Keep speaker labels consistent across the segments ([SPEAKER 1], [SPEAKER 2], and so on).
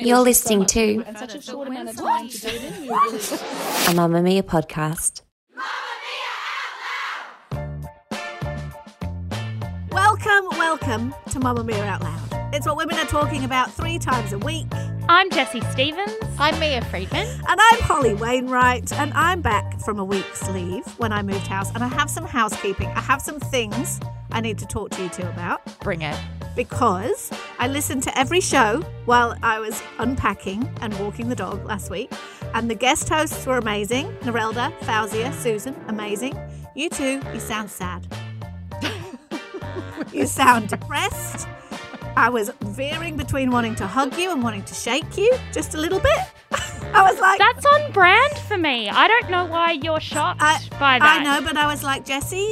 [SPEAKER 1] You're listening to a Mamamia podcast.
[SPEAKER 2] Welcome, welcome to Mamamia Out Loud. It's what women are talking about three times a week.
[SPEAKER 3] I'm Jessie Stephens.
[SPEAKER 4] I'm Mia Freedman.
[SPEAKER 2] And I'm Holly Wainwright, and I'm back from a week's leave when I moved house, and I have some housekeeping. I have some things I need to talk to you two about
[SPEAKER 4] Bring it.
[SPEAKER 2] Because I listened to every show while I was unpacking and walking the dog last week, and the guest hosts were amazing. Narelda, Fauzia, Susan, amazing. You two, you sound sad. you sound depressed. I was veering between wanting to hug you and wanting to shake you just a little bit. I was like,
[SPEAKER 3] That's on brand for me. I don't know why you're shocked
[SPEAKER 2] I,
[SPEAKER 3] by that.
[SPEAKER 2] I know, but I was like, Jessie,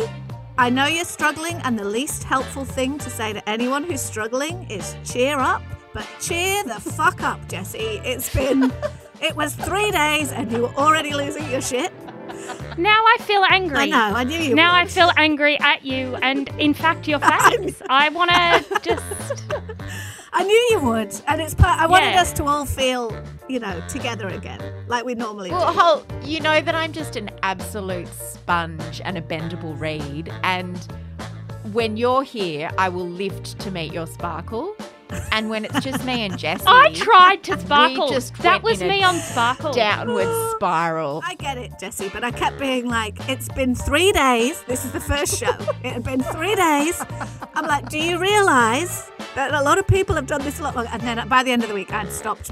[SPEAKER 2] I know you're struggling, and the least helpful thing to say to anyone who's struggling is cheer up. But cheer the fuck up, Jessie. It's been, it was three days, and you were already losing your shit.
[SPEAKER 3] Now I feel angry.
[SPEAKER 2] I know, I knew you
[SPEAKER 3] Now
[SPEAKER 2] would.
[SPEAKER 3] I feel angry at you and, in fact, your face. I want to just.
[SPEAKER 2] I knew you would, and it's. part I wanted
[SPEAKER 3] Yeah.
[SPEAKER 2] us to all feel, you know, together again, like we normally
[SPEAKER 4] Well,
[SPEAKER 2] do.
[SPEAKER 4] Hol, you know that I'm just an absolute sponge and a bendable reed. And when you're here, I will lift to meet your sparkle. And when it's just me and Jessie,
[SPEAKER 3] I tried to sparkle.
[SPEAKER 4] just
[SPEAKER 3] that was me on sparkle.
[SPEAKER 4] downward spiral.
[SPEAKER 2] I get it, Jessie, but I kept being like, it's been three days. This is the first show. it had been three days. I'm like, do you realise that a lot of people have done this a lot longer? And then by the end of the week, I'd stopped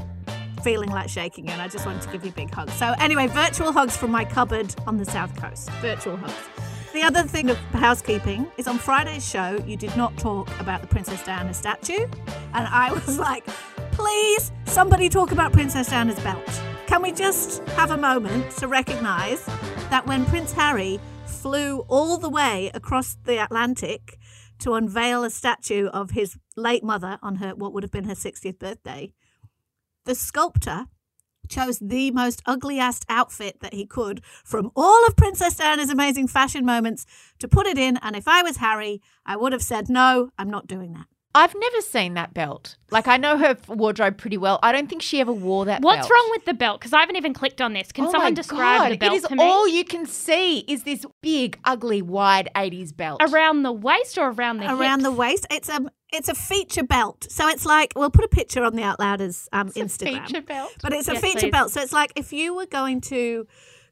[SPEAKER 2] feeling like shaking and I just wanted to give you big hugs. So, anyway, virtual hugs from my cupboard on the south coast. Virtual hugs. The other thing of housekeeping is on Friday's show, you did not talk about the Princess Diana statue. And I was like, please, somebody talk about Princess Diana's belt. Can we just have a moment to recognise that when Prince Harry flew all the way across the Atlantic to unveil a statue of his late mother on her what would have been her 60th birthday, the sculptor chose the most ugly-ass outfit that he could from all of Princess Diana's amazing fashion moments to put it in. And if I was Harry, I would have said, no, I'm not doing that.
[SPEAKER 4] I've never seen that belt. Like, I know her wardrobe pretty well. I don't think she ever wore that
[SPEAKER 3] What's
[SPEAKER 4] belt.
[SPEAKER 3] wrong with the belt? Because I haven't even clicked on this. Can
[SPEAKER 4] Oh
[SPEAKER 3] someone describe
[SPEAKER 4] God,
[SPEAKER 3] the belt
[SPEAKER 4] It is
[SPEAKER 3] to me?
[SPEAKER 4] all you can see is this big, ugly, wide 80s belt.
[SPEAKER 3] around the waist or around the
[SPEAKER 2] around the waist. It's a it's a feature belt. So it's like we'll put a picture on the Out Louders um, Instagram.
[SPEAKER 4] feature belt.
[SPEAKER 2] But it's a
[SPEAKER 3] Yes,
[SPEAKER 2] feature
[SPEAKER 3] please.
[SPEAKER 2] belt. So it's like if you were going to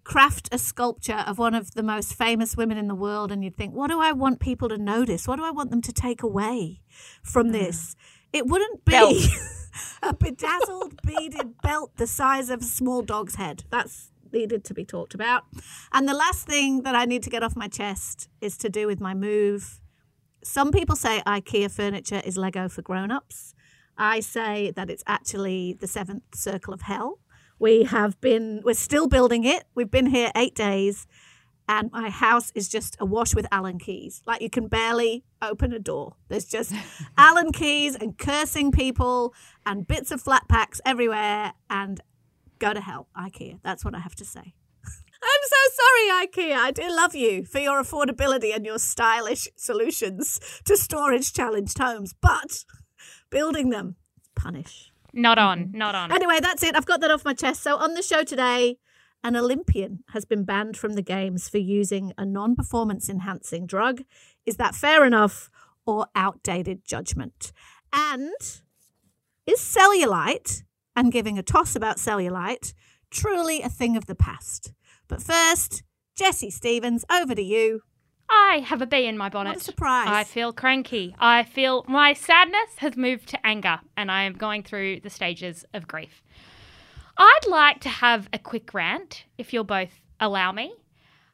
[SPEAKER 2] craft a sculpture of one of the most famous women in the world and you'd think, what do I want people to notice? What do I want them to take away from this? It wouldn't be
[SPEAKER 4] Belt.
[SPEAKER 2] a bedazzled beaded belt the size of a small dog's head. That's needed to be talked about. And the last thing that I need to get off my chest is to do with my move. Some people say IKEA furniture is Lego for grown-ups. I say that it's actually the seventh circle of hell. We have been, we're still building it. We've been here eight days, and my house is just awash with Allen keys. Like you can barely open a door. There's just Allen keys and cursing people and bits of flat packs everywhere. And go to hell, IKEA. That's what I have to say. I'm so sorry, IKEA. I do love you for your affordability and your stylish solutions to storage challenged homes, but building them, punish.
[SPEAKER 3] Not on, mm-hmm. not on.
[SPEAKER 2] Anyway, that's it. I've got that off my chest. So on the show today, an Olympian has been banned from the games for using a non performance enhancing drug. Is that fair enough or outdated judgment? And is cellulite and giving a toss about cellulite truly a thing of the past? But first, Jessie Stephens, over to you.
[SPEAKER 3] I have a bee in my bonnet.
[SPEAKER 2] What a surprise.
[SPEAKER 3] I feel cranky. I feel my sadness has moved to anger, and I am going through the stages of grief. I'd like to have a quick rant, if you'll both allow me.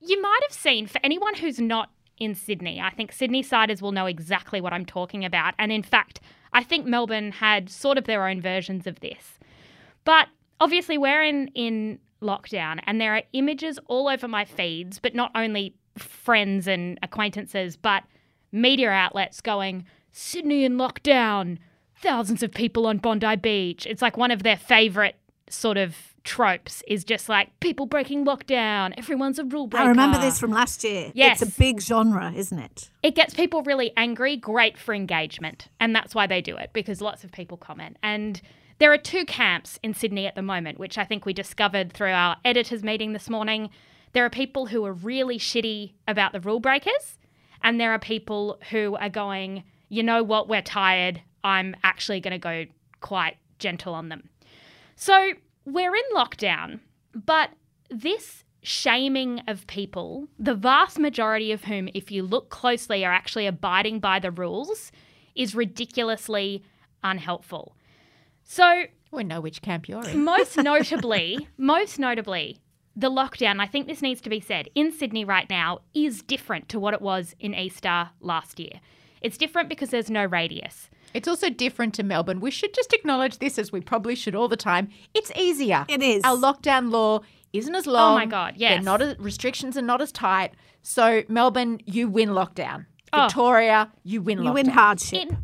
[SPEAKER 3] You might have seen, for anyone who's not in Sydney. I think Sydney siders will know exactly what I'm talking about. And in fact, I think Melbourne had sort of their own versions of this. But obviously, we're in, in lockdown and there are images all over my feeds, but not only friends and acquaintances, but media outlets going, Sydney in lockdown, thousands of people on Bondi Beach. It's like one of their favorite sort of tropes is just like people breaking lockdown, everyone's a rule breaker.
[SPEAKER 2] I remember this from last year.
[SPEAKER 3] Yes.
[SPEAKER 2] It's a big genre, isn't it?
[SPEAKER 3] It gets people really angry, great for engagement. And that's why they do it because lots of people comment. And there are two camps in Sydney at the moment, which I think we discovered through our editors' meeting this morning. There are people who are really shitty about the rule breakers, and there are people who are going, you know what, we're tired. I'm actually going to go quite gentle on them. So we're in lockdown, but this shaming of people, the vast majority of whom, if you look closely, are actually abiding by the rules, is ridiculously unhelpful. So,
[SPEAKER 4] We know which camp you're in.
[SPEAKER 3] most notably, most notably, the lockdown, I think this needs to be said, in Sydney right now is different to what it was in Easter last year. It's different because there's no radius.
[SPEAKER 4] It's also different to Melbourne. We should just acknowledge this as we probably should all the time. It's easier.
[SPEAKER 2] It is.
[SPEAKER 4] Our lockdown law isn't as long.
[SPEAKER 3] Oh my God, yes.
[SPEAKER 4] They're not as, restrictions are not as tight. So Melbourne, you win lockdown.
[SPEAKER 3] Oh.
[SPEAKER 4] Victoria, you win lockdown.
[SPEAKER 2] You win hardship.
[SPEAKER 3] In-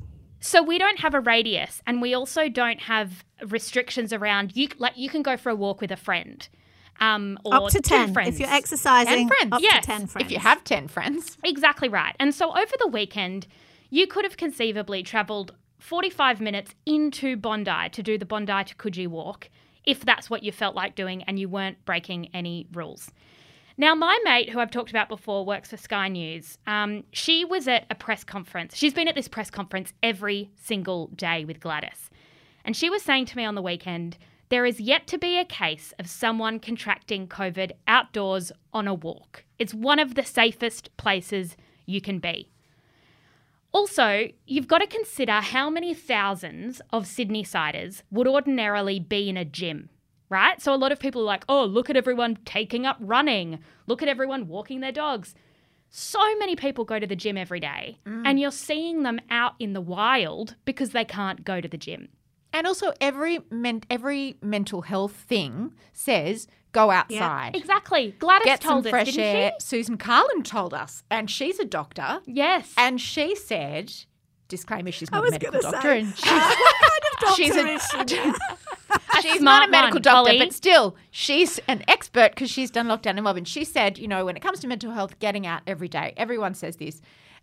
[SPEAKER 3] so we don't have a radius, and we also don't have restrictions around you. Like you can go for a walk with a friend, um, or
[SPEAKER 2] up to
[SPEAKER 3] two
[SPEAKER 2] 10.
[SPEAKER 3] friends.
[SPEAKER 2] If you're exercising,
[SPEAKER 4] Ten friends.
[SPEAKER 2] up
[SPEAKER 3] Yes.
[SPEAKER 2] to 10 friends.
[SPEAKER 4] If you have 10 friends.
[SPEAKER 3] Exactly right. And so over the weekend, you could have conceivably travelled 45 minutes into Bondi to do the Bondi to Coogee walk, if that's what you felt like doing and you weren't breaking any rules. Now, my mate, who I've talked about before, works for Sky News. Um, she was at a press conference. She's been at this press conference every single day with Gladys. And she was saying to me on the weekend, there is yet to be a case of someone contracting COVID outdoors on a walk. It's one of the safest places you can be. Also, you've got to consider how many thousands of Sydney siders would ordinarily be in a gym, right? So a lot of people are like, oh, look at everyone taking up running, look at everyone walking their dogs. So many people go to the gym every day, mm. and you're seeing them out in the wild because they can't go to the gym.
[SPEAKER 4] And also, every men- every mental health thing says go outside.
[SPEAKER 3] Exactly. Gladys
[SPEAKER 4] Get some
[SPEAKER 3] told us,
[SPEAKER 4] fresh
[SPEAKER 3] didn't
[SPEAKER 4] air. Susan Carland told us, and she's a doctor.
[SPEAKER 3] Yes.
[SPEAKER 4] And she said, disclaimer, she's not a medical doctor.
[SPEAKER 2] say,
[SPEAKER 4] and she's,
[SPEAKER 2] what kind of doctor
[SPEAKER 4] she's a-
[SPEAKER 2] is she?
[SPEAKER 4] she's
[SPEAKER 3] smart
[SPEAKER 4] not a medical
[SPEAKER 3] one,
[SPEAKER 4] doctor,
[SPEAKER 3] Holly.
[SPEAKER 4] but still, she's an expert because she's done lockdown in Melbourne. She said, you know, when it comes to mental health, getting out every day, everyone says this.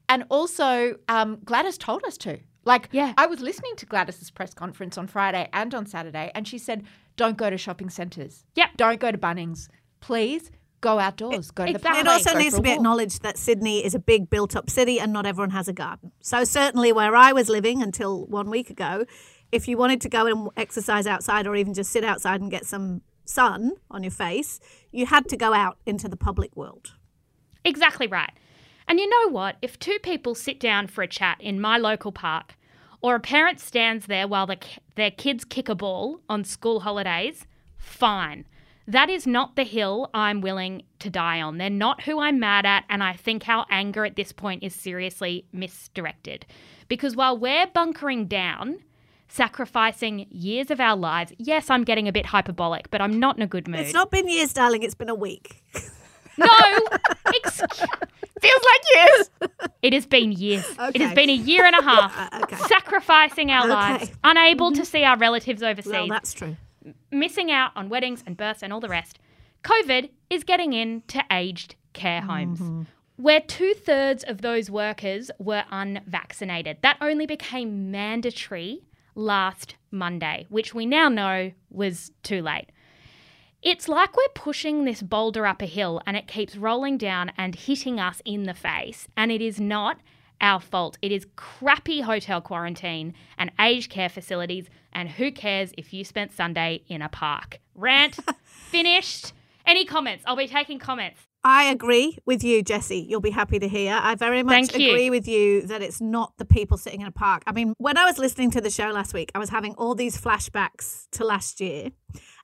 [SPEAKER 4] And also, um, Gladys told us to. Like,
[SPEAKER 3] Yeah.
[SPEAKER 4] I was listening to Gladys's press conference on Friday and on Saturday, and she said, don't go to shopping centres.
[SPEAKER 3] Yep.
[SPEAKER 4] Don't go to Bunnings. Please go outdoors. go to the
[SPEAKER 3] exactly.
[SPEAKER 2] It also needs to be acknowledged that Sydney is a big built up city and not everyone has a garden. So, certainly where I was living until one week ago, if you wanted to go and exercise outside or even just sit outside and get some sun on your face, you had to go out into the public world.
[SPEAKER 3] Exactly right. And you know what? If two people sit down for a chat in my local park, or a parent stands there while the, their kids kick a ball on school holidays, fine. That is not the hill I'm willing to die on. They're not who I'm mad at, and I think our anger at this point is seriously misdirected. Because while we're bunkering down, sacrificing years of our lives, yes, I'm getting a bit hyperbolic, but I'm not in a good mood.
[SPEAKER 2] It's not been years, darling, it's been a week.
[SPEAKER 3] no, excuse-
[SPEAKER 4] Feels like years.
[SPEAKER 3] It has been years. It has been a year and a half.
[SPEAKER 2] Uh, okay.
[SPEAKER 3] Sacrificing our
[SPEAKER 2] Okay.
[SPEAKER 3] lives, unable to see our relatives overseas,
[SPEAKER 2] Well, that's true.
[SPEAKER 3] Missing out on weddings and births and all the rest. COVID is getting into aged care homes. Mm-hmm. Where two thirds of those workers were unvaccinated. That only became mandatory last Monday, which we now know was too late. It's like we're pushing this boulder up a hill and it keeps rolling down and hitting us in the face. And it is not our fault. It is crappy hotel quarantine and aged care facilities. And who cares if you spent Sunday in a park? Rant finished. Any comments? I'll be taking comments.
[SPEAKER 2] I agree with you, Jessie. You'll be happy to hear. I very much
[SPEAKER 3] Thank you.
[SPEAKER 2] agree with you that it's not the people sitting in a park. I mean, when I was listening to the show last week, I was having all these flashbacks to last year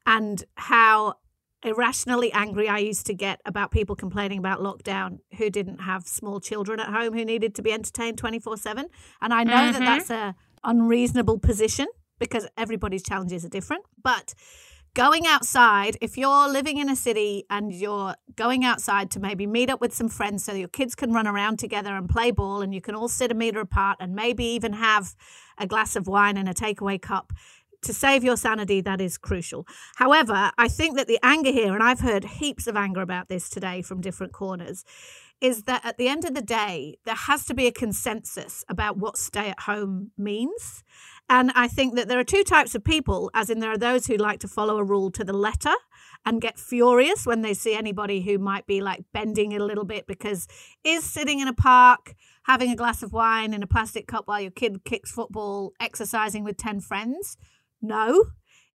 [SPEAKER 2] and how irrationally angry I used to get about people complaining about lockdown who didn't have small children at home who needed to be entertained 24/7 and I know that that's mm-hmm. a unreasonable position because everybody's challenges are different but going outside, if you're living in a city and you're going outside to maybe meet up with some friends so your kids can run around together and play ball and you can all sit a meter apart and maybe even have a glass of wine in a takeaway cup. To save your sanity, that is crucial. However, I think that the anger here, and I've heard heaps of anger about this today from different corners, is that at the end of the day, there has to be a consensus about what stay at home means. And I think that there are two types of people, as in there are those who like to follow a rule to the letter and get furious when they see anybody who might be like bending it a little bit because is sitting in a park having a glass of wine in a plastic cup while your kid kicks football exercising with 10 friends no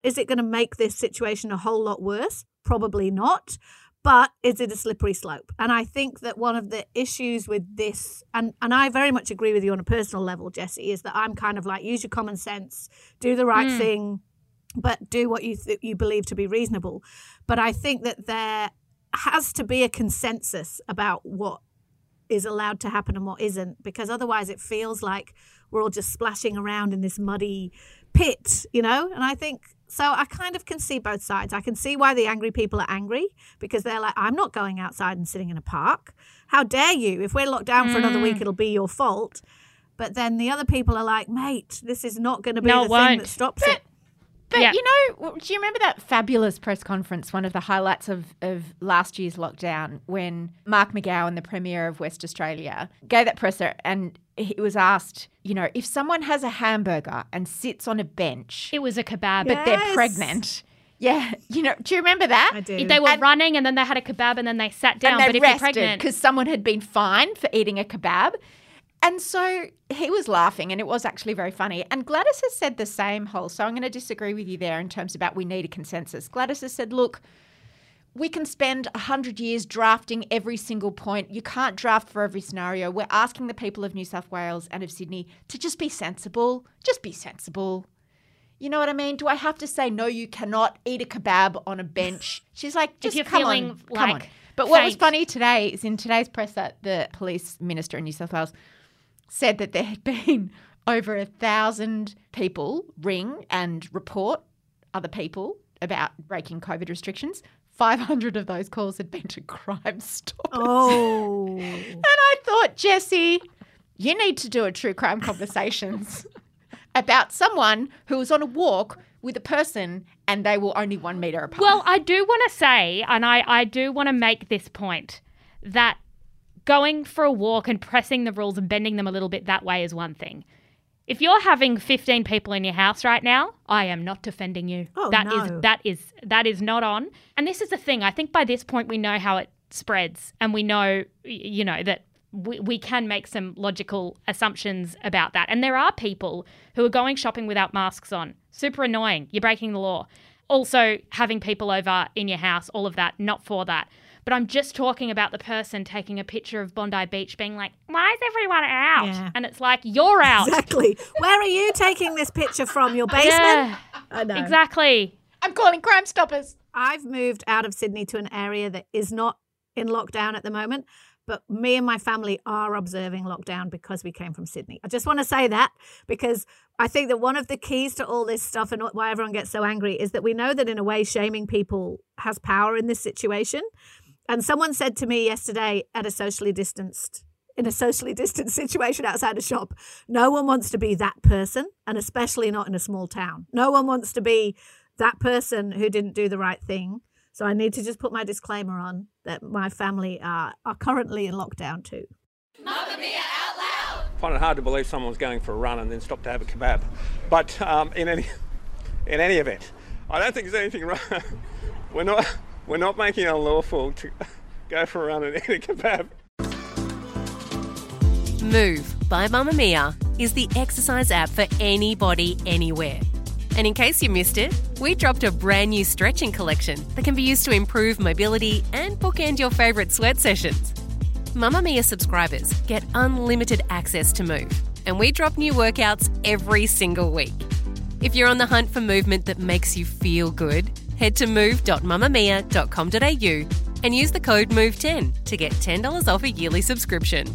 [SPEAKER 2] is it going to make this situation a whole lot worse probably not but is it a slippery slope? And I think that one of the issues with this, and, and I very much agree with you on a personal level, Jessie, is that I'm kind of like use your common sense, do the right mm. thing, but do what you th- you believe to be reasonable. But I think that there has to be a consensus about what is allowed to happen and what isn't, because otherwise it feels like we're all just splashing around in this muddy pit, you know. And I think so I kind of can see both sides. I can see why the angry people are angry because they're like, I'm not going outside and sitting in a park. How dare you? If we're locked down mm. for another week, mm. it'll be your fault. But then the other people are like, mate, this is not going to be no, the thing that stops but, it.
[SPEAKER 4] But yeah. you know, do you remember that fabulous press conference, one of the highlights of, of last year's lockdown, when Mark McGowan, the Premier of West Australia, gave that presser and he was asked, you know, if someone has a hamburger and sits on a bench.
[SPEAKER 3] It was a kebab.
[SPEAKER 4] But yes. they're pregnant. Yeah, you know, do you remember that?
[SPEAKER 2] I do.
[SPEAKER 3] They were and, running and then they had a kebab and then they sat down.
[SPEAKER 4] And they
[SPEAKER 3] but if you're pregnant,
[SPEAKER 4] because someone had been fined for eating a kebab, and so he was laughing, and it was actually very funny. And Gladys has said the same whole. So I'm going to disagree with you there in terms about we need a consensus. Gladys has said, look, we can spend 100 years drafting every single point. You can't draft for every scenario. We're asking the people of New South Wales and of Sydney to just be sensible. Just be sensible. You know what I mean? Do I have to say, no, you cannot eat a kebab on a bench? She's like, just come on, like come on. But what was funny today is in today's press that the police minister in New South Wales said that there had been over a thousand people ring and report other people about breaking COVID restrictions. 500 of those calls had been to Crime Stoppers.
[SPEAKER 2] Oh.
[SPEAKER 4] and I thought, Jessie, you need to do a true crime conversations about someone who was on a walk with a person and they were only one meter apart.
[SPEAKER 3] Well, I do want to say, and I, I do want to make this point, that going for a walk and pressing the rules and bending them a little bit that way is one thing. If you're having 15 people in your house right now, I am not defending you.
[SPEAKER 2] Oh,
[SPEAKER 3] that
[SPEAKER 2] no.
[SPEAKER 3] is that is that is not on. And this is the thing. I think by this point we know how it spreads and we know you know that we, we can make some logical assumptions about that. And there are people who are going shopping without masks on. Super annoying. You're breaking the law. Also, having people over in your house, all of that, not for that. But I'm just talking about the person taking a picture of Bondi Beach being like, why is everyone out? Yeah. And it's like, you're out.
[SPEAKER 2] Exactly. Where are you taking this picture from? Your basement?
[SPEAKER 3] Yeah, I know. Exactly.
[SPEAKER 4] I'm calling Crime Stoppers.
[SPEAKER 2] I've moved out of Sydney to an area that is not in lockdown at the moment. But me and my family are observing lockdown because we came from Sydney. I just want to say that because I think that one of the keys to all this stuff and why everyone gets so angry is that we know that in a way shaming people has power in this situation. And someone said to me yesterday at a socially distanced in a socially distanced situation outside a shop, no one wants to be that person, and especially not in a small town. No one wants to be that person who didn't do the right thing. So I need to just put my disclaimer on that my family are, are currently in lockdown too.
[SPEAKER 5] Mamamia out loud! I find it hard to believe someone's going for a run and then stop to have a kebab. But um, in any in any event, I don't think there's anything wrong. We're not we're not making it unlawful to go for a run and eat a kebab.
[SPEAKER 6] Move by Mamamia is the exercise app for anybody, anywhere. And in case you missed it, we dropped a brand new stretching collection that can be used to improve mobility and bookend your favourite sweat sessions. Mamamia subscribers get unlimited access to Move, and we drop new workouts every single week. If you're on the hunt for movement that makes you feel good, Head to move.mamamia.com.au and use the code MOVE10 to get $10 off a yearly subscription.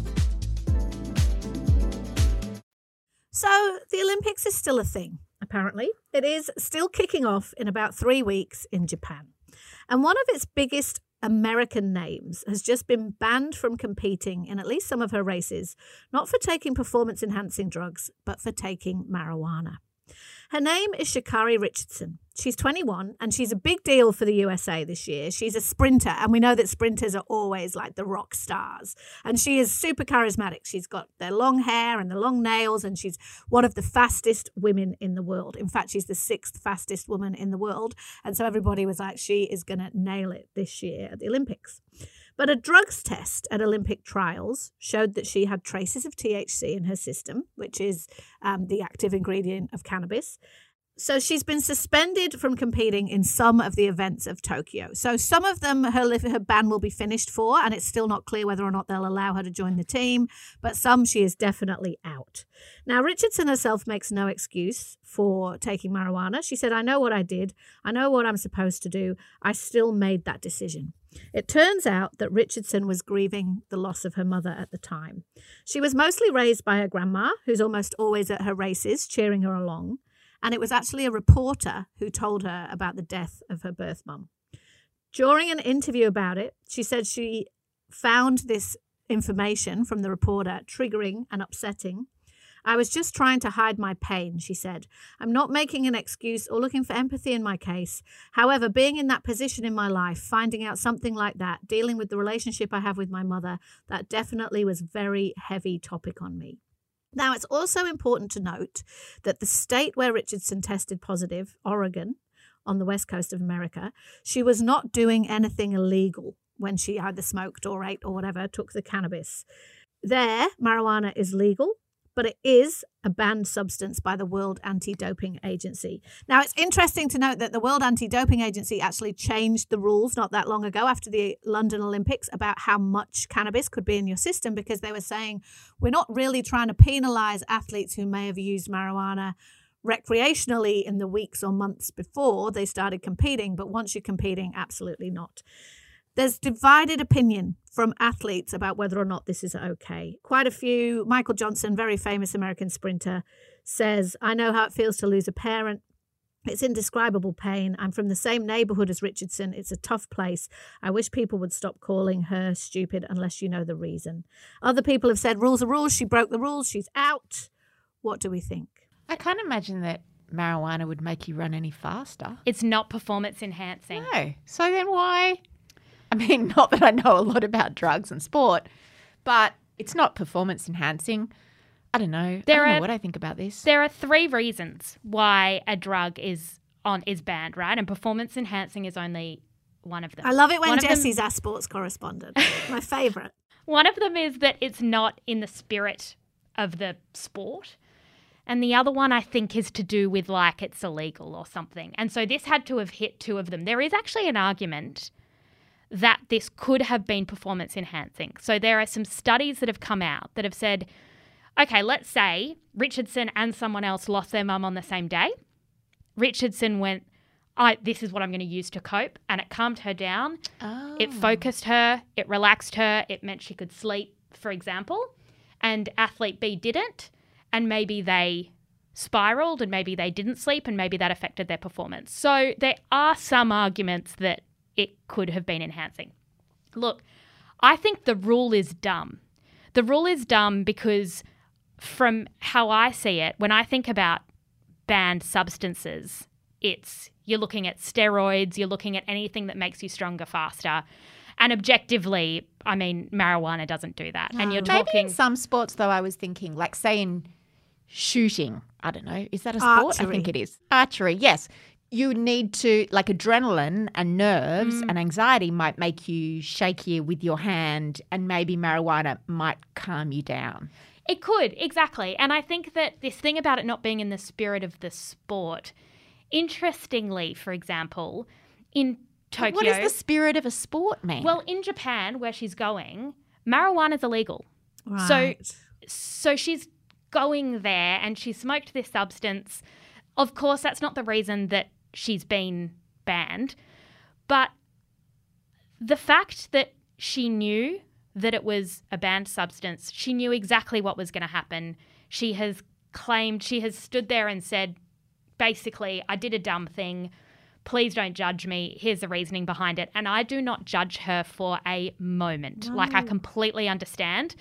[SPEAKER 2] So the Olympics is still a thing, apparently. It is still kicking off in about three weeks in Japan. And one of its biggest American names has just been banned from competing in at least some of her races, not for taking performance enhancing drugs, but for taking marijuana. Her name is Sha'Carri Richardson. She's 21 and she's a big deal for the USA this year. She's a sprinter, and we know that sprinters are always like the rock stars. And she is super charismatic. She's got the long hair and the long nails, and she's one of the fastest women in the world. In fact, she's the sixth fastest woman in the world. And so everybody was like, she is going to nail it this year at the Olympics. But a drugs test at Olympic trials showed that she had traces of THC in her system, which is um, the active ingredient of cannabis. So she's been suspended from competing in some of the events of Tokyo. So some of them her her ban will be finished for, and it's still not clear whether or not they'll allow her to join the team. But some she is definitely out. Now Richardson herself makes no excuse for taking marijuana. She said, "I know what I did. I know what I'm supposed to do. I still made that decision." It turns out that Richardson was grieving the loss of her mother at the time. She was mostly raised by her grandma, who's almost always at her races, cheering her along. And it was actually a reporter who told her about the death of her birth mum. During an interview about it, she said she found this information from the reporter triggering and upsetting. I was just trying to hide my pain, she said. I'm not making an excuse or looking for empathy in my case. However, being in that position in my life, finding out something like that, dealing with the relationship I have with my mother, that definitely was very heavy topic on me. Now, it's also important to note that the state where Richardson tested positive, Oregon, on the west coast of America, she was not doing anything illegal when she either smoked or ate or whatever, took the cannabis. There, marijuana is legal but it is a banned substance by the World Anti Doping Agency. Now, it's interesting to note that the World Anti Doping Agency actually changed the rules not that long ago after the London Olympics about how much cannabis could be in your system because they were saying we're not really trying to penalize athletes who may have used marijuana recreationally in the weeks or months before they started competing, but once you're competing, absolutely not. There's divided opinion from athletes about whether or not this is okay. Quite a few, Michael Johnson, very famous American sprinter, says, I know how it feels to lose a parent. It's indescribable pain. I'm from the same neighborhood as Richardson. It's a tough place. I wish people would stop calling her stupid unless you know the reason. Other people have said rules are rules. She broke the rules. She's out. What do we think?
[SPEAKER 4] I can't imagine that marijuana would make you run any faster.
[SPEAKER 3] It's not performance enhancing.
[SPEAKER 4] No. So then why? I mean, not that I know a lot about drugs and sport, but it's not performance enhancing. I don't know.
[SPEAKER 3] There
[SPEAKER 4] I don't
[SPEAKER 3] are-
[SPEAKER 4] know what I think about this.
[SPEAKER 3] There are three reasons why a drug is on is banned, right? And performance enhancing is only one of them.
[SPEAKER 2] I love it when
[SPEAKER 3] One of them-
[SPEAKER 2] Jessie's our sports correspondent. My favourite.
[SPEAKER 3] One of them is that it's not in the spirit of the sport. And the other one I think is to do with like it's illegal or something. And so this had to have hit two of them. There is actually an argument that this could have been performance enhancing. So there are some studies that have come out that have said, okay, let's say Richardson and someone else lost their mum on the same day. Richardson went, I this is what I'm going to use to cope, and it calmed her down. It oh. focused her, it relaxed her, it meant she could sleep, for example. And athlete B didn't, and maybe they spiraled and maybe they didn't sleep and maybe that affected their performance. So there are some arguments that it could have been enhancing. Look, I think the rule is dumb. The rule is dumb because, from how I see it, when I think about banned substances, it's you're looking at steroids, you're looking at anything that makes you stronger faster. And objectively, I mean, marijuana doesn't do that. And you're talking Maybe
[SPEAKER 4] in some sports, though, I was thinking, like, say in shooting, I don't know, is that a sport? I think it is. Archery, yes. You need to, like, adrenaline and nerves
[SPEAKER 3] Mm.
[SPEAKER 4] and anxiety might make you shakier with your hand, and maybe marijuana might calm you down.
[SPEAKER 3] It could, exactly. And I think that this thing about it not being in the spirit of the sport, interestingly, for example, in Tokyo.
[SPEAKER 4] What is the spirit of a sport, man?
[SPEAKER 3] well, in Japan, where she's going, marijuana is illegal.
[SPEAKER 2] Right.
[SPEAKER 3] So she's going there and she smoked this substance. Of course, that's not the reason that she's been banned. But the fact that she knew that it was a banned substance, she knew exactly what was going to happen. She has claimed, she has stood there and said, basically, I did a dumb thing. Please don't judge me. Here's the reasoning behind it. And I do not judge her for a moment. Like, I completely understand.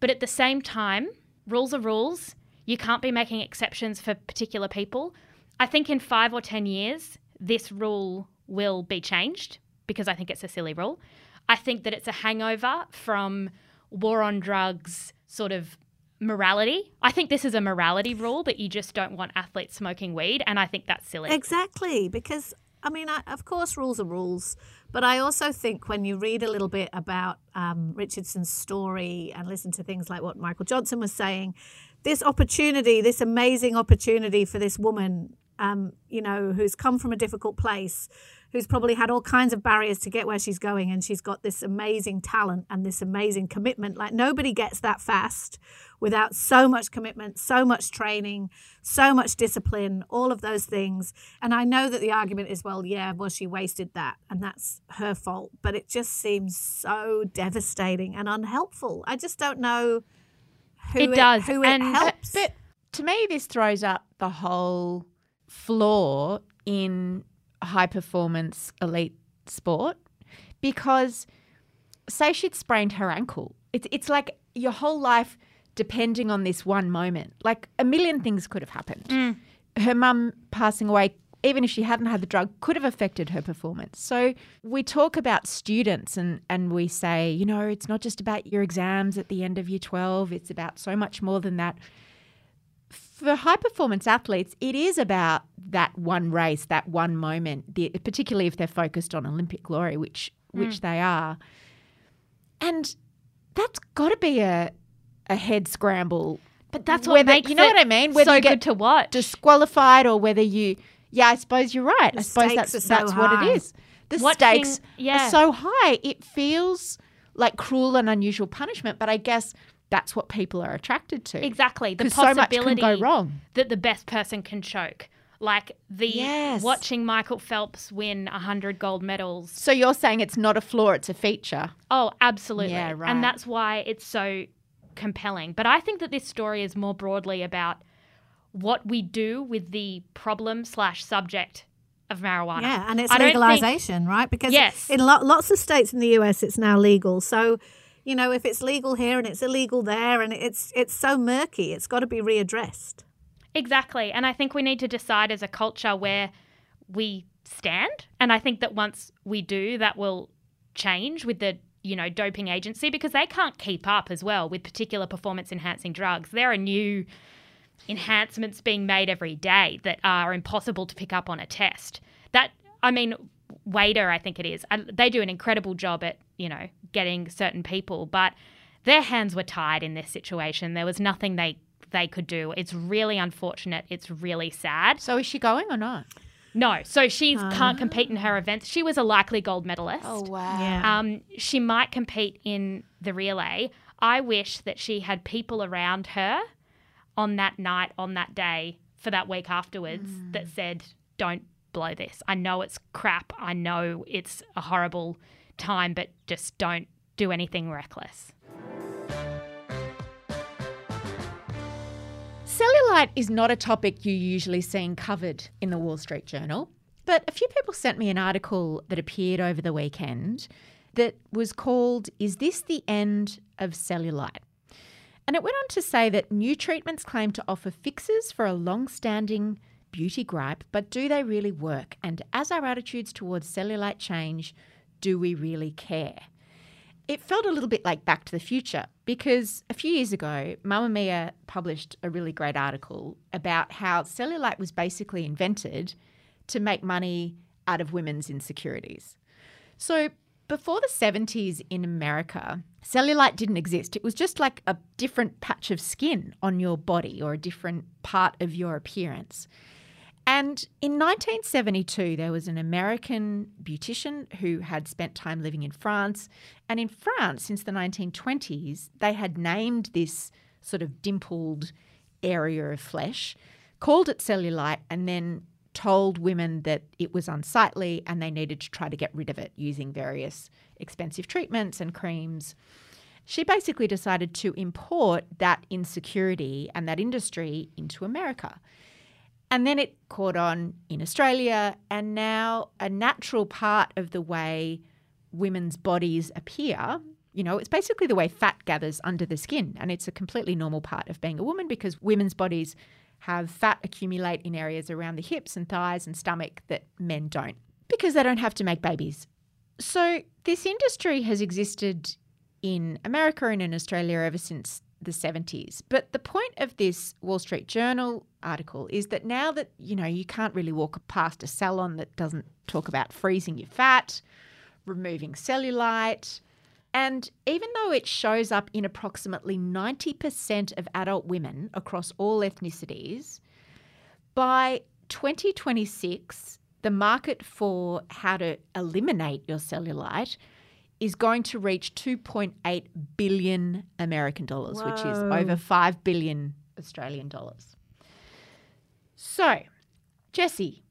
[SPEAKER 3] But at the same time, rules are rules. You can't be making exceptions for particular people. I think in five or 10 years, this rule will be changed because I think it's a silly rule. I think that it's a hangover from war on drugs sort of morality. I think this is a morality rule that you just don't want athletes smoking weed, and I think that's silly.
[SPEAKER 2] Exactly, because I mean, I, of course, rules are rules, but I also think when you read a little bit about um, Richardson's story and listen to things like what Michael Johnson was saying, this opportunity, this amazing opportunity for this woman, um, you know, who's come from a difficult place, who's probably had all kinds of barriers to get where she's going, and she's got this amazing talent and this amazing commitment. Like nobody gets that fast without so much commitment, so much training, so much discipline, all of those things. And I know that the argument is, well, yeah, well, she wasted that, and that's her fault. But it just seems so devastating and unhelpful. I just don't know who
[SPEAKER 3] It does,
[SPEAKER 2] who it
[SPEAKER 3] and-
[SPEAKER 2] helps.
[SPEAKER 4] But to me, this throws up the whole flaw in high performance elite sport because, say, she'd sprained her ankle. It's, it's like your whole life depending on this one moment. Like a million things could have happened. Mm. Her mum passing away, even if she hadn't had the drug, could have affected her performance. So we talk about students and, and we say, you know, it's not just about your exams at the end of year 12, it's about so much more than that for high performance athletes, it is about that one race, that one moment, the, particularly if they're focused on Olympic glory, which which hmm. they are. And that's got to be a a head scramble.
[SPEAKER 3] But that's what
[SPEAKER 4] whether,
[SPEAKER 3] makes
[SPEAKER 4] you know what I mean. Whether
[SPEAKER 3] so
[SPEAKER 4] you get
[SPEAKER 3] good to watch.
[SPEAKER 4] disqualified or whether you, yeah, I suppose you're right.
[SPEAKER 2] The
[SPEAKER 4] I suppose that's
[SPEAKER 2] so
[SPEAKER 4] that's what it is. The
[SPEAKER 3] Watching-
[SPEAKER 4] stakes
[SPEAKER 3] yeah.
[SPEAKER 4] are so high. It feels like cruel and unusual punishment, but I guess that's what people are attracted to.
[SPEAKER 3] Exactly. The
[SPEAKER 4] 'Cause so much can
[SPEAKER 3] possibility
[SPEAKER 4] go wrong.
[SPEAKER 3] that the best person can choke. Like the
[SPEAKER 4] Yes.
[SPEAKER 3] watching Michael Phelps win 100 gold medals.
[SPEAKER 4] So you're saying it's not a flaw, it's a feature.
[SPEAKER 3] Oh, absolutely.
[SPEAKER 4] Yeah, right.
[SPEAKER 3] And that's why it's so compelling. But I think that this story is more broadly about what we do with the problem slash subject of marijuana.
[SPEAKER 2] Yeah, and it's
[SPEAKER 3] I don't think-
[SPEAKER 2] legalization, right? Because
[SPEAKER 3] Yes.
[SPEAKER 2] in lo- lots of states in the US, it's now legal. So, you know, if it's legal here and it's illegal there, and it's it's so murky, it's got to be readdressed.
[SPEAKER 3] Exactly. And I think we need to decide as a culture where we stand. And I think that once we do, that will change with the, you know, doping agency because they can't keep up as well with particular performance enhancing drugs. There are new enhancements being made every day that are impossible to pick up on a test. That, I mean, WADA, I think it is, and they do an incredible job at, you know, getting certain people, but their hands were tied in this situation. There was nothing they they could do. It's really unfortunate. It's really sad.
[SPEAKER 4] So is she going or not?
[SPEAKER 3] No, so she can't compete in her events. She was a likely gold medalist.
[SPEAKER 4] Oh wow.
[SPEAKER 2] Yeah.
[SPEAKER 3] Um, she might compete in the relay. I wish that she had people around her on that night, on that day, for that week afterwards that said, don't blow this. I know it's crap. I know it's a horrible time, but just don't do anything reckless.
[SPEAKER 4] Cellulite is not a topic you usually seen covered in the Wall Street Journal, but a few people sent me an article that appeared over the weekend that was called Is This the End of Cellulite? And it went on to say that new treatments claim to offer fixes for a long standing beauty gripe, but do they really work? And as our attitudes towards cellulite change, do we really care? It felt a little bit like Back to the Future because a few years ago, Mamamia published a really great article about how cellulite was basically invented to make money out of women's insecurities. So, before the 70s in America, cellulite didn't exist. It was just like a different patch of skin on your body or a different part of your appearance. And in 1972, there was an American beautician who had spent time living in France. And in France, since the 1920s, they had named this sort of dimpled area of flesh, called it cellulite, and then told women that it was unsightly and they needed to try to get rid of it using various expensive treatments and creams. She basically decided to import that insecurity and that industry into America. And then it caught on in Australia, and now a natural part of the way women's bodies appear. You know, it's basically the way fat gathers under the skin, and it's a completely normal part of being a woman because women's bodies have fat accumulate in areas around the hips and thighs and stomach that men don't because they don't have to make babies. So, this industry has existed in America and in Australia ever since the 70s. But the point of this Wall Street Journal article is that now that, you know, you can't really walk past a salon that doesn't talk about freezing your fat, removing cellulite, and even though it shows up in approximately 90% of adult women across all ethnicities, by 2026, the market for how to eliminate your cellulite is going to reach 2.8 billion American dollars, which is over 5 billion Australian dollars. So, Jessie,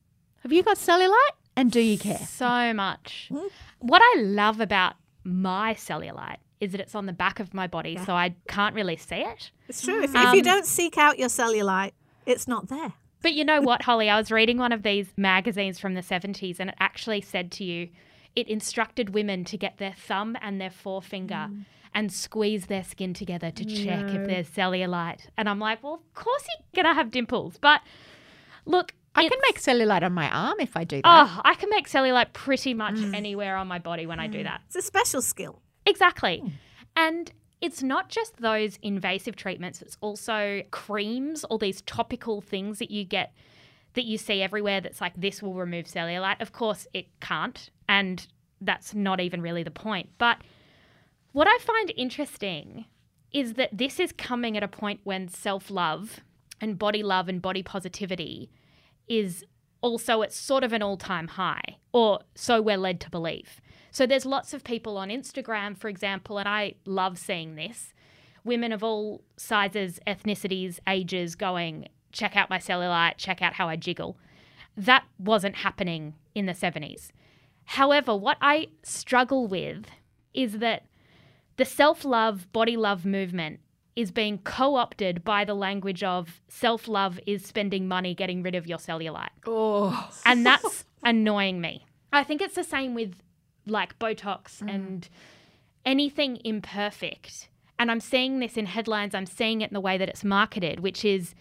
[SPEAKER 4] have you got cellulite and do you care?
[SPEAKER 3] So much. What I love about my cellulite is that it's on the back of my body, so I can't really see it.
[SPEAKER 2] It's true. If, if you
[SPEAKER 3] Um,
[SPEAKER 2] don't seek out your cellulite, it's not there.
[SPEAKER 3] But you know what, Holly? I was reading one of these magazines from the 70s and it actually said to you, it instructed women to get their thumb and their forefinger mm. and squeeze their skin together to check if there's cellulite. And I'm like, well, of course you're going to have dimples. But look,
[SPEAKER 4] I can make cellulite on my arm if I do that.
[SPEAKER 3] Oh, I can make cellulite pretty much mm. anywhere on my body when I do mm. that.
[SPEAKER 2] It's a special skill.
[SPEAKER 3] Exactly. Hmm. And it's not just those invasive treatments, it's also creams, all these topical things that you get that you see everywhere that's like this will remove cellulite. Of course, it can't. And that's not even really the point. But what I find interesting is that this is coming at a point when self love and body love and body positivity is also at sort of an all time high, or so we're led to believe. So there's lots of people on Instagram, for example, and I love seeing this women of all sizes, ethnicities, ages going, check out my cellulite, check out how I jiggle. That wasn't happening in the 70s. However, what I struggle with is that the self love, body love movement is being co opted by the language of self love is spending money getting rid of your cellulite.
[SPEAKER 4] Oh.
[SPEAKER 3] And that's annoying me. I think it's the same with like Botox mm. and anything imperfect. And I'm seeing this in headlines, I'm seeing it in the way that it's marketed, which is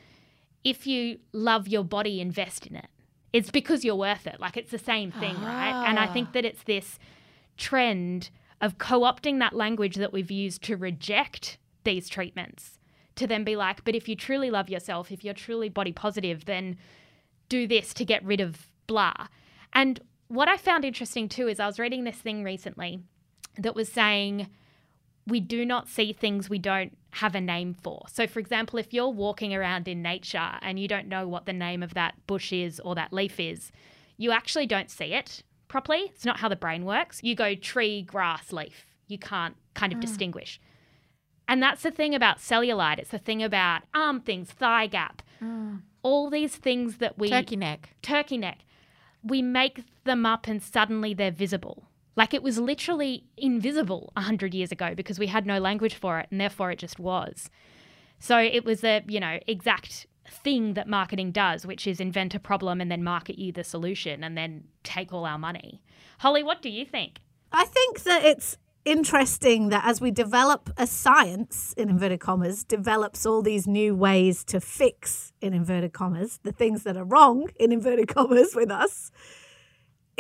[SPEAKER 3] if you love your body, invest in it. It's because you're worth it. Like it's the same thing, right? And I think ah. that it's this trend of co opting that language that we've used to reject these treatments to then be like, but if you truly love yourself, if you're truly body positive, then do this to get rid of blah. And what I found interesting too is I was reading this thing recently that was saying we do not see things we don't have a name for. So, for example, if you're walking around in nature and you don't know what the name of that bush is or that leaf is, you actually don't see it properly. It's not how the brain works. You go tree, grass, leaf. You can't kind of ah. distinguish. And that's the thing about cellulite. It's the thing about arm things, thigh gap, ah. all these things that we
[SPEAKER 4] Turkey neck.
[SPEAKER 3] turkey neck. We make them up and suddenly they're visible. Like it was literally invisible 100 years ago because we had no language for it and therefore it just was. So it was a, you know, exact thing that marketing does, which is invent a problem and then market you the solution and then take all our money. Holly, what do you think?
[SPEAKER 2] I think that it's interesting that as we develop a science, in inverted commas, develops all these new ways to fix, in inverted commas, the things that are wrong, in inverted commas, with us,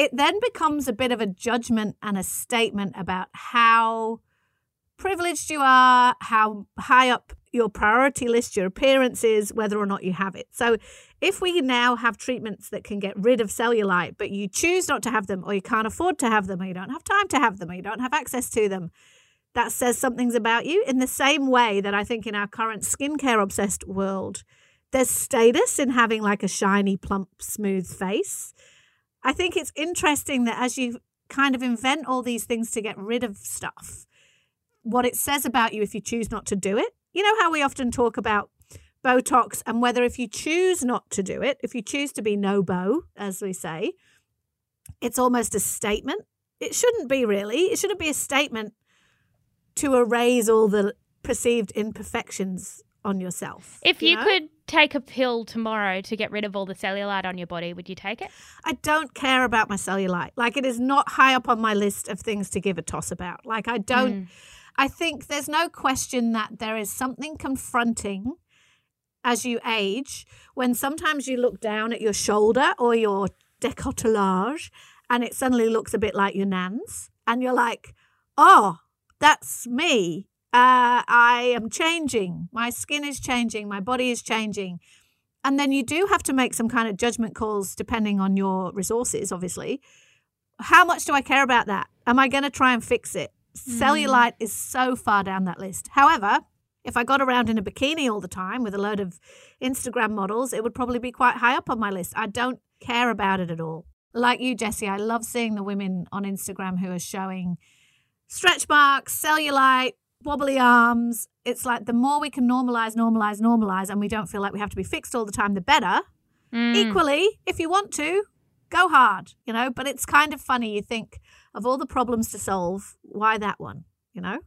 [SPEAKER 2] it then becomes a bit of a judgment and a statement about how privileged you are, how high up your priority list your appearance is, whether or not you have it. So, if we now have treatments that can get rid of cellulite, but you choose not to have them, or you can't afford to have them, or you don't have time to have them, or you don't have access to them, that says something's about you. In the same way that I think in our current skincare obsessed world, there's status in having like a shiny, plump, smooth face. I think it's interesting that as you kind of invent all these things to get rid of stuff, what it says about you if you choose not to do it. You know how we often talk about Botox and whether if you choose not to do it, if you choose to be no bow, as we say, it's almost a statement. It shouldn't be really. It shouldn't be a statement to erase all the perceived imperfections on yourself.
[SPEAKER 3] If you
[SPEAKER 2] know?
[SPEAKER 3] could take a pill tomorrow to get rid of all the cellulite on your body, would you take it?
[SPEAKER 2] I don't care about my cellulite. Like it is not high up on my list of things to give a toss about. Like I don't hmm. I think there's no question that there is something confronting as you age when sometimes you look down at your shoulder or your decolletage and it suddenly looks a bit like your nan's and you're like, "Oh, that's me. Uh, I am changing. My skin is changing. My body is changing." And then you do have to make some kind of judgment calls depending on your resources, obviously. How much do I care about that? Am I going to try and fix it? Cellulite is so far down that list. However, if I got around in a bikini all the time with a load of Instagram models, it would probably be quite high up on my list. I don't care about it at all. Like you, Jessie, I love seeing the women on Instagram who are showing stretch marks, cellulite, wobbly arms. It's like the more we can normalize, normalize, normalize, and we don't feel like we have to be fixed all the time, the better. Mm. Equally, if you want to, go hard, you know, but it's kind of funny. You think of all the problems to solve, why that one, you know?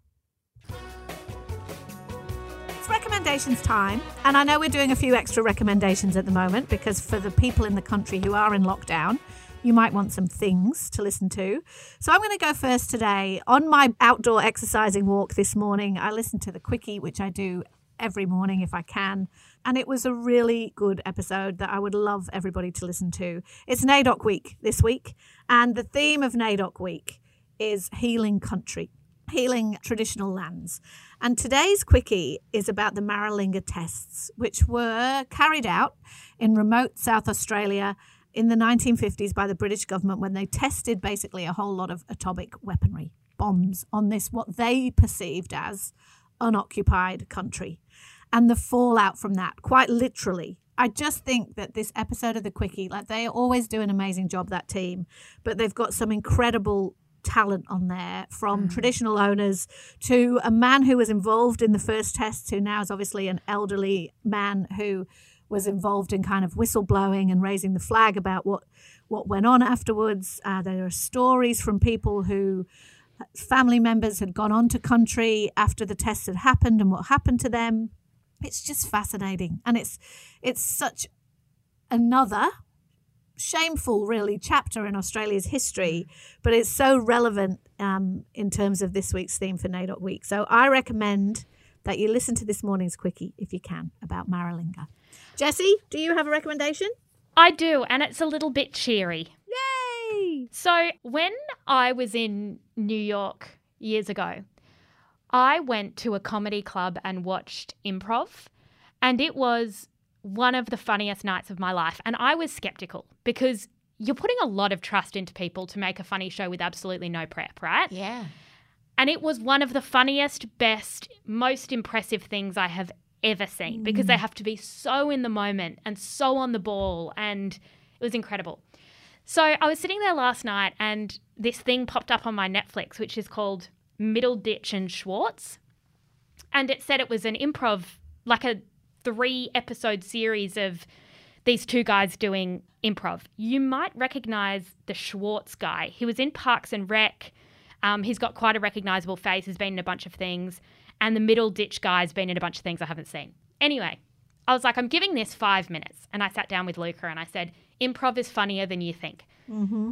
[SPEAKER 2] It's recommendations time, and I know we're doing a few extra recommendations at the moment because for the people in the country who are in lockdown, you might want some things to listen to. So I'm going to go first today. On my outdoor exercising walk this morning, I listened to the Quickie, which I do every morning if I can. And it was a really good episode that I would love everybody to listen to. It's NAIDOC week this week, and the theme of NAIDOC week is healing country, healing traditional lands. And today's quickie is about the Maralinga tests, which were carried out in remote South Australia in the 1950s by the British government when they tested basically a whole lot of atomic weaponry, bombs on this, what they perceived as unoccupied country. And the fallout from that, quite literally. I just think that this episode of The Quickie, like they always do an amazing job, that team, but they've got some incredible talent on there from mm. traditional owners to a man who was involved in the first tests, who now is obviously an elderly man who was involved in kind of whistleblowing and raising the flag about what what went on afterwards. Uh, there are stories from people who family members had gone on to country after the tests had happened and what happened to them. It's just fascinating, and it's it's such another shameful, really, chapter in Australia's history, but it's so relevant um, in terms of this week's theme for NAIDOC Week. So I recommend that you listen to this morning's quickie if you can about Maralinga. Jessie, do you have a recommendation?
[SPEAKER 3] I do, and it's a little bit cheery.
[SPEAKER 2] Yay!
[SPEAKER 3] So, when I was in New York years ago, I went to a comedy club and watched improv, and it was one of the funniest nights of my life. And I was skeptical because you're putting a lot of trust into people to make a funny show with absolutely no prep, right?
[SPEAKER 4] Yeah.
[SPEAKER 3] And it was one of the funniest, best, most impressive things I have ever seen because they have to be so in the moment and so on the ball. And it was incredible. So I was sitting there last night and this thing popped up on my Netflix, which is called Middleditch and Schwartz. And it said it was an improv, like a three episode series of these two guys doing improv. You might recognize the Schwartz guy. He was in Parks and Rec. Um, he's got quite a recognizable face. He's been in a bunch of things. And the Middleditch guy's been in a bunch of things I haven't seen. Anyway, I was like, I'm giving this five minutes. And I sat down with Luca and I said, improv is funnier than you think. Mm-hmm.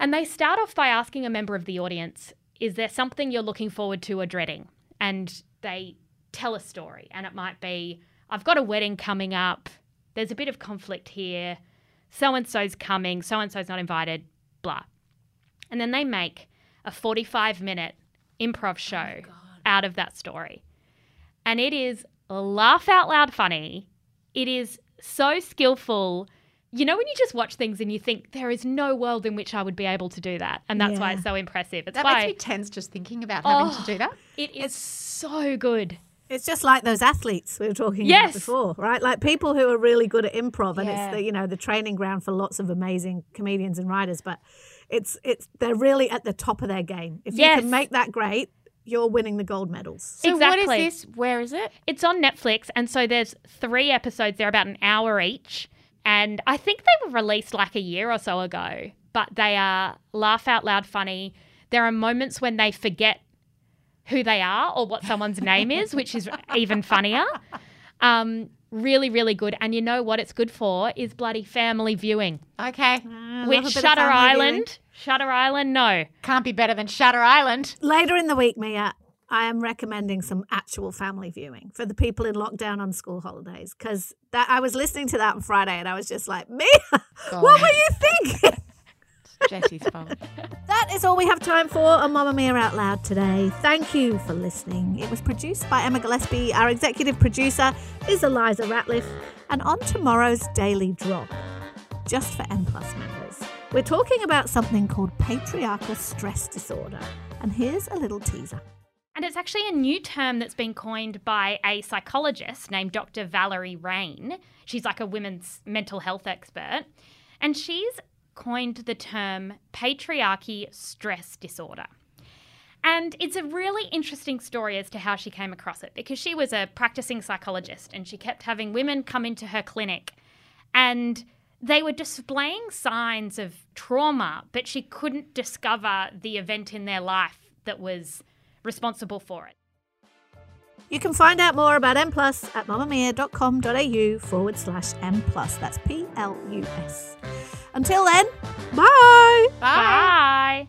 [SPEAKER 3] And they start off by asking a member of the audience, Is there something you're looking forward to or dreading? And they tell a story. And it might be, I've got a wedding coming up. There's a bit of conflict here. So and so's coming. So and so's not invited. Blah. And then they make a 45 minute improv oh show out of that story. And it is laugh out loud funny. It is so skillful. You know, when you just watch things and you think, there is no world in which I would be able to do that. And that's why it's so impressive. It's
[SPEAKER 4] That
[SPEAKER 3] why
[SPEAKER 4] makes me tense just thinking about having to
[SPEAKER 3] Oh.
[SPEAKER 4] do that.
[SPEAKER 3] it is so good.
[SPEAKER 2] It's just like those athletes we were talking
[SPEAKER 3] Yes.
[SPEAKER 2] about before, right? Like people who are really good at improv, and
[SPEAKER 4] Yeah.
[SPEAKER 2] it's the you know the training ground for lots of amazing comedians and writers. But it's it's they're really at the top of their game. If you can make that great, you're winning the gold medals.
[SPEAKER 4] So
[SPEAKER 3] Exactly.
[SPEAKER 4] what is this? Where is it?
[SPEAKER 3] It's on Netflix, and so there's three episodes. They're about an hour each, and I think they were released like a year or so ago. But they are laugh out loud funny. There are moments when they forget who they are or what someone's name is, which is even funnier. Um, really, really good. And you know what it's good for is bloody family viewing.
[SPEAKER 4] Okay.
[SPEAKER 2] I love
[SPEAKER 3] Which
[SPEAKER 2] a bit of
[SPEAKER 3] Shutter
[SPEAKER 2] Island. viewing.
[SPEAKER 3] Island, Shutter Island, no.
[SPEAKER 4] Can't be better than Shutter Island.
[SPEAKER 2] Later in the week, Mia, I am recommending some actual family viewing for the people in lockdown on school holidays because that I was listening to that on Friday and I was just like, Mia, what were you thinking?
[SPEAKER 4] Jessie's fault.
[SPEAKER 2] That is all we have time for on Mamamia Out Loud today. Thank you for listening. It was produced by Emma Gillespie. Our executive producer is Eliza Ratliff. And on tomorrow's Daily Drop, just for M Plus members, we're talking about something called patriarchal stress disorder. And here's a little teaser.
[SPEAKER 3] And it's actually a new term that's been coined by a psychologist named Dr. Valerie Rein. She's like a women's mental health expert. And she's coined the term patriarchy stress disorder. And it's a really interesting story as to how she came across it because she was a practicing psychologist and she kept having women come into her clinic and they were displaying signs of trauma, but she couldn't discover the event in their life that was responsible for it.
[SPEAKER 2] You can find out more about M Plus at mamamia.com.au forward slash M Plus. That's P L U S. Until then, bye.
[SPEAKER 3] Bye.